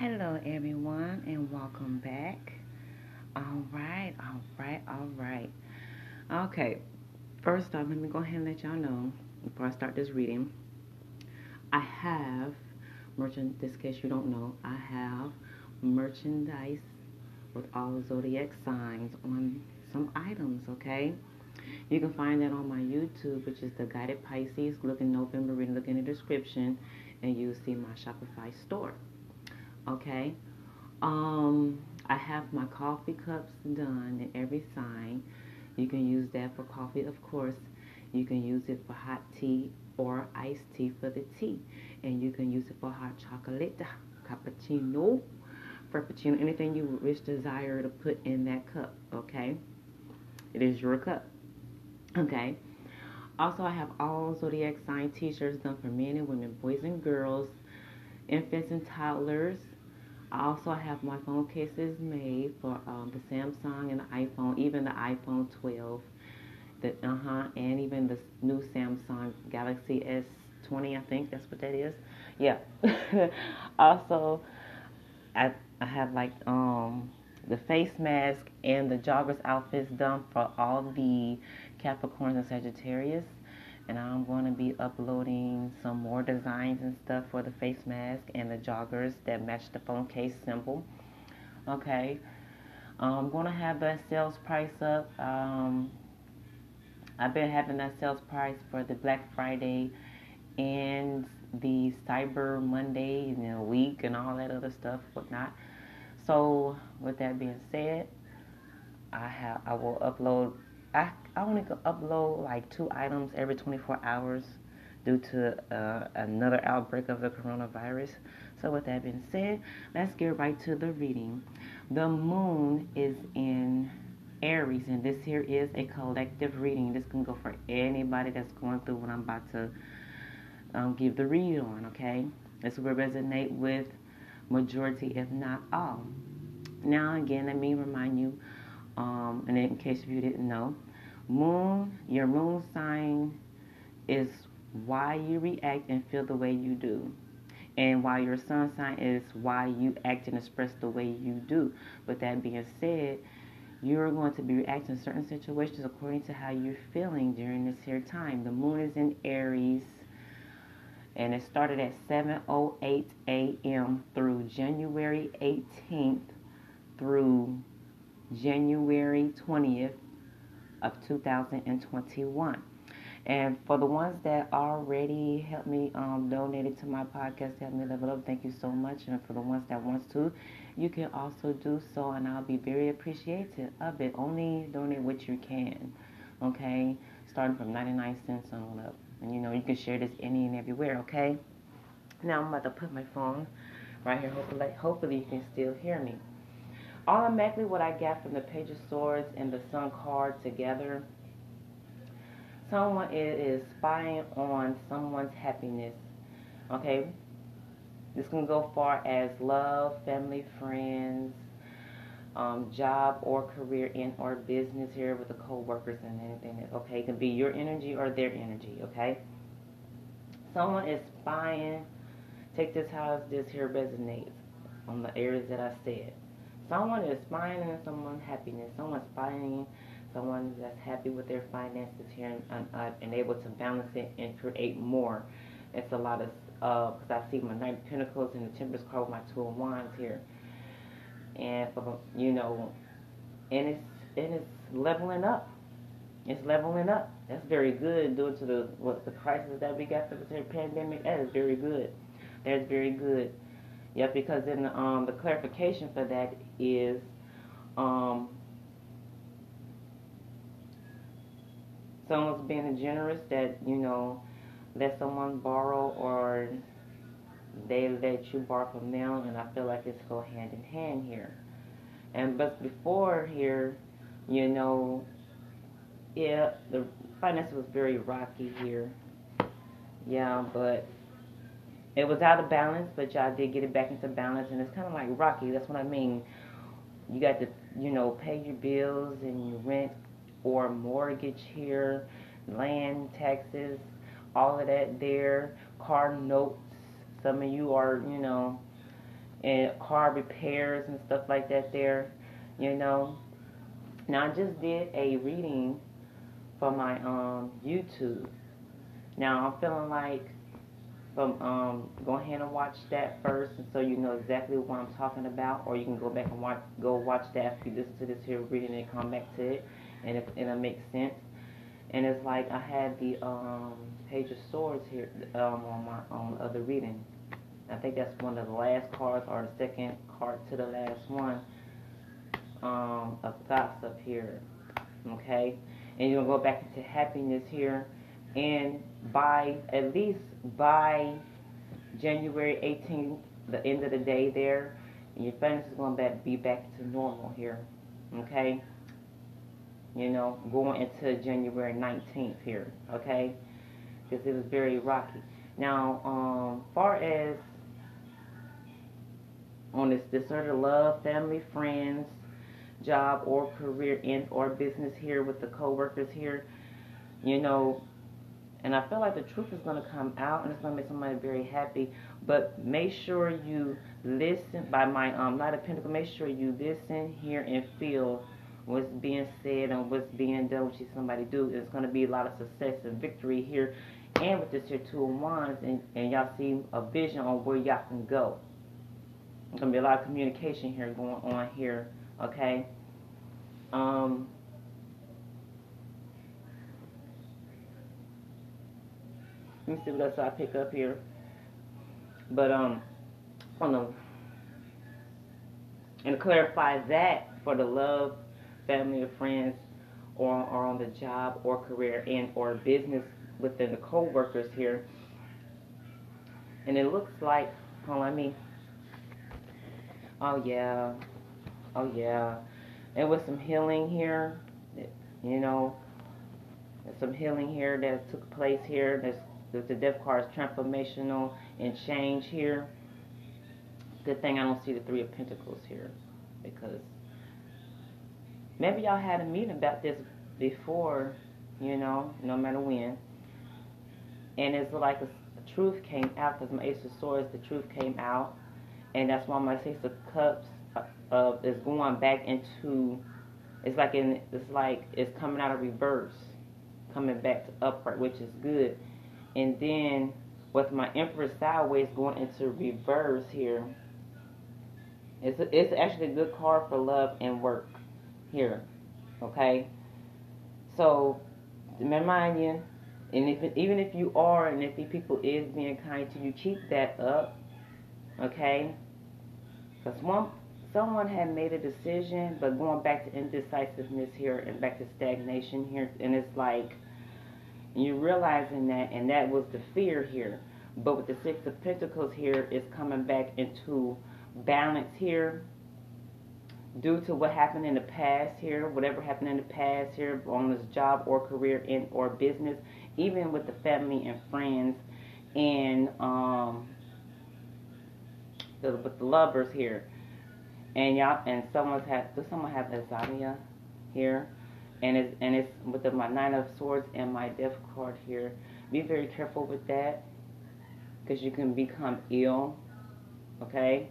Hello, everyone, and welcome back. All right, all right, all right. Okay, first off, let me go ahead and let y'all know before I start this reading. I have merchant. This case you don't know, I have merchandise with all zodiac signs on some items. Okay, you can find that on my YouTube, which is the Guided Pisces. Look in November, read look in the description, and you'll see my Shopify store okay? Um I have my coffee cups done in every sign you can use that for coffee of course. You can use it for hot tea or iced tea for the tea. And you can use it for hot chocolate cappuccino frappuccino anything you wish desire to put in that cup okay? It is your cup okay? Also I have all zodiac sign t-shirts done for men and women boys and girls infants and toddlers I have my phone cases made for um, the Samsung and the iPhone, even the iPhone 12, the uh huh, and even the new Samsung Galaxy S20. I think that's what that is. Yeah. also, I I have like um the face mask and the joggers outfits done for all the Capricorns and Sagittarius and I'm going to be uploading some more designs and stuff for the face mask and the joggers that match the phone case symbol. Okay, I'm going to have that sales price up. Um, I've been having that sales price for the Black Friday and the Cyber Monday you know, week and all that other stuff, whatnot. So, with that being said, I have I will upload I, I only can upload like two items every 24 hours due to uh, another outbreak of the coronavirus. So, with that being said, let's get right to the reading. The moon is in Aries, and this here is a collective reading. This can go for anybody that's going through what I'm about to um, give the read on, okay? This will resonate with majority, if not all. Now, again, let me remind you um, and in case you didn't know, moon, your moon sign is why you react and feel the way you do. And while your sun sign is why you act and express the way you do. But that being said, you're going to be reacting to certain situations according to how you're feeling during this here time. The moon is in Aries and it started at 7:08 a.m. through January 18th through January 20th of 2021. And for the ones that already helped me um, donated to my podcast, help me level up, thank you so much. And for the ones that wants to, you can also do so, and I'll be very appreciative of it. Only donate what you can, okay? Starting from 99 cents on up. And you know, you can share this any and everywhere, okay? Now I'm about to put my phone right here. Hopefully, hopefully you can still hear me automatically what I got from the Page of Swords and the Sun card together, someone is spying on someone's happiness. Okay? This can go far as love, family, friends, um, job or career in or business here with the co-workers and anything. Okay? It can be your energy or their energy. Okay? Someone is spying. Take this how this here resonates on the areas that I said. Someone is finding someone's happiness. Someone's finding someone that's happy with their finances here and, uh, and able to balance it and create more. It's a lot of, because uh, I see my Knight of Pentacles and the Temperance card with my Two of Wands here. And, for, you know, and it's, and it's leveling up. It's leveling up. That's very good due to the what the crisis that we got through the pandemic. That is very good. That's very good. Yeah, because then um, the clarification for that is um, someone's being generous that, you know, let someone borrow or they let you borrow from them, and I feel like it's go hand in hand here. And but before here, you know, yeah, the finance was very rocky here. Yeah, but it was out of balance, but y'all did get it back into balance, and it's kind of like rocky. That's what I mean. You got to, you know, pay your bills and your rent or mortgage here, land taxes, all of that there, car notes. Some of you are, you know, and car repairs and stuff like that there, you know. Now I just did a reading for my um YouTube. Now I'm feeling like from um go ahead and watch that first and so you know exactly what I'm talking about or you can go back and watch go watch that if you listen to this here reading and come back to it and it, it'll make sense. And it's like I had the um page of swords here um on my on other reading. I think that's one of the last cards or the second card to the last one um, of up here. Okay? And to go back into happiness here. And by, at least by January 18th, the end of the day there, and your finances is going to be back to normal here. Okay? You know, going into January 19th here. Okay? Because it was very rocky. Now, um, far as on this deserted love, family, friends, job or career in or business here with the co-workers here, you know, and I feel like the truth is going to come out and it's going to make somebody very happy. But make sure you listen by my um, Knight of Pentacle. Make sure you listen, hear, and feel what's being said and what's being done, what you somebody do. It's going to be a lot of success and victory here. And with this here Two of Wands, and, and y'all see a vision on where y'all can go. There's going to be a lot of communication here going on here, okay? Um, let me see what else I pick up here. But, um, on the, and clarify that for the love, family, or friends, or, or on the job or career and or business within the co-workers here. And it looks like, hold on, me Oh yeah. Oh yeah. It was some healing here. You know, some healing here that took place here. There's, the death card is transformational and change here. Good thing I don't see the three of pentacles here because maybe y'all had a meeting about this before, you know, no matter when. And it's like a, a truth came out because my ace of swords, the truth came out and that's why my six of cups uh, is going back into it's like in it's like it's coming out of reverse coming back to upright which is good and then with my empress sideways going into reverse here it's a, it's actually a good card for love and work here okay so remind you and if even if you are and if the people is being kind to you keep that up Okay? Because one, someone had made a decision, but going back to indecisiveness here and back to stagnation here, and it's like you realizing that, and that was the fear here. But with the Six of Pentacles here, it's coming back into balance here due to what happened in the past here, whatever happened in the past here on this job or career in or business, even with the family and friends and um, the, with the lovers here. And y'all, and someone's had, does someone have insomnia here? And it's, and it's with the, my Nine of Swords and my Death card here. Be very careful with that because you can become ill, okay?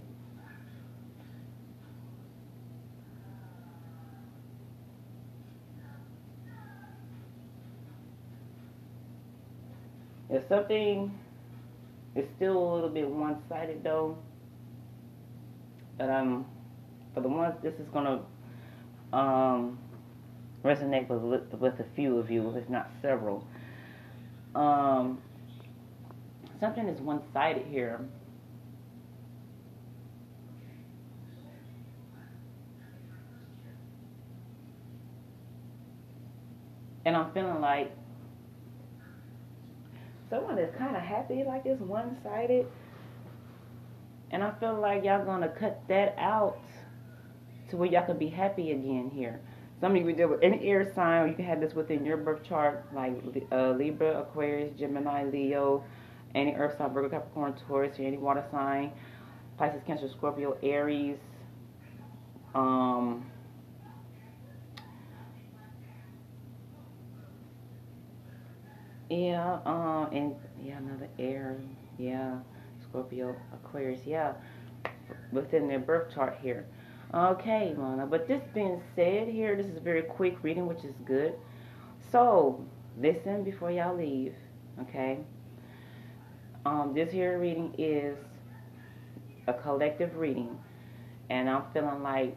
If something is still a little bit one-sided though, but um, for the ones this is gonna um, resonate with with a few of you, if not several. Um, something is one-sided here. And I'm feeling like someone is kind of happy like it's one-sided and I feel like y'all gonna cut that out to where y'all can be happy again here. Some you can deal with any air sign, you can have this within your birth chart, like uh, Libra, Aquarius, Gemini, Leo, any earth sign, Virgo, Capricorn, Taurus, or any water sign, Pisces, Cancer, Scorpio, Aries, um, yeah, uh, and yeah, another air, yeah. Scorpio, Aquarius, yeah. within their birth chart here. Okay, Lana. But this being said here, this is a very quick reading, which is good. So, listen before y'all leave, okay? Um, this here reading is a collective reading, and I'm feeling like,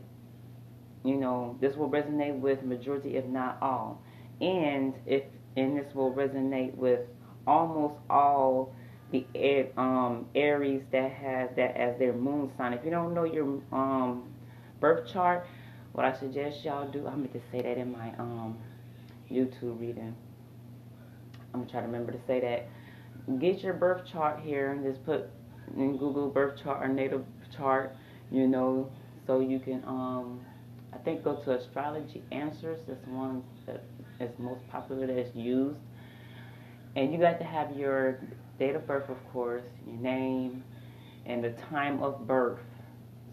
you know, this will resonate with majority, if not all, and if and this will resonate with almost all the um, Aries that have that as their moon sign. If you don't know your um, birth chart, what I suggest y'all do, I'm going to say that in my um, YouTube reading. I'm going to try to remember to say that. Get your birth chart here just put in Google birth chart or natal chart, you know, so you can, um, I think go to Astrology Answers. That's one that is most popular that's used. And you got to have your date of birth, of course, your name, and the time of birth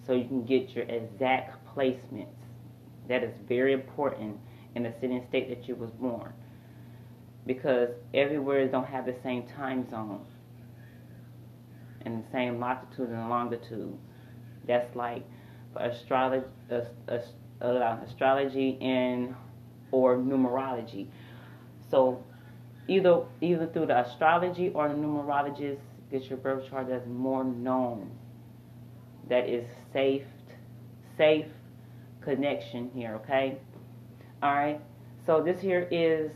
so you can get your exact placements. That is very important in the city and state that you was born because everywhere don't have the same time zone and the same latitude and longitude. That's like for astrology, uh, uh, astrology and or numerology. So either either through the astrology or the numerologist, get your birth chart that's more known. That is safe, safe connection here. Okay. All right. So this here is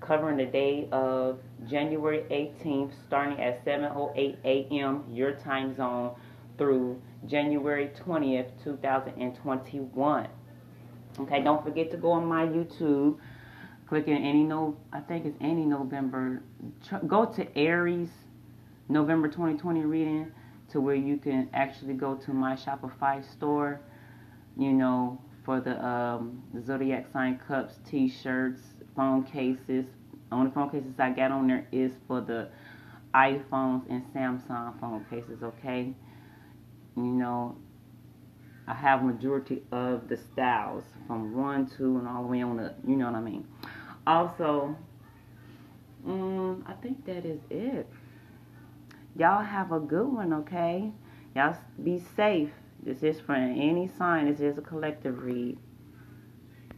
covering the day of January 18th, starting at 7:08 a.m. your time zone through January 20th, 2021. Okay, don't forget to go on my YouTube, click in any no, I think it's any November. Go to Aries November 2020 reading to where you can actually go to my Shopify store. You know, for the, um, the zodiac sign cups, T-shirts, phone cases. Only phone cases I got on there is for the iPhones and Samsung phone cases. Okay, you know, I have majority of the styles from one, two, and all the way on up. You know what I mean? Also, um, I think that is it. Y'all have a good one, okay? Y'all be safe. This is for any sign. This is a collective read.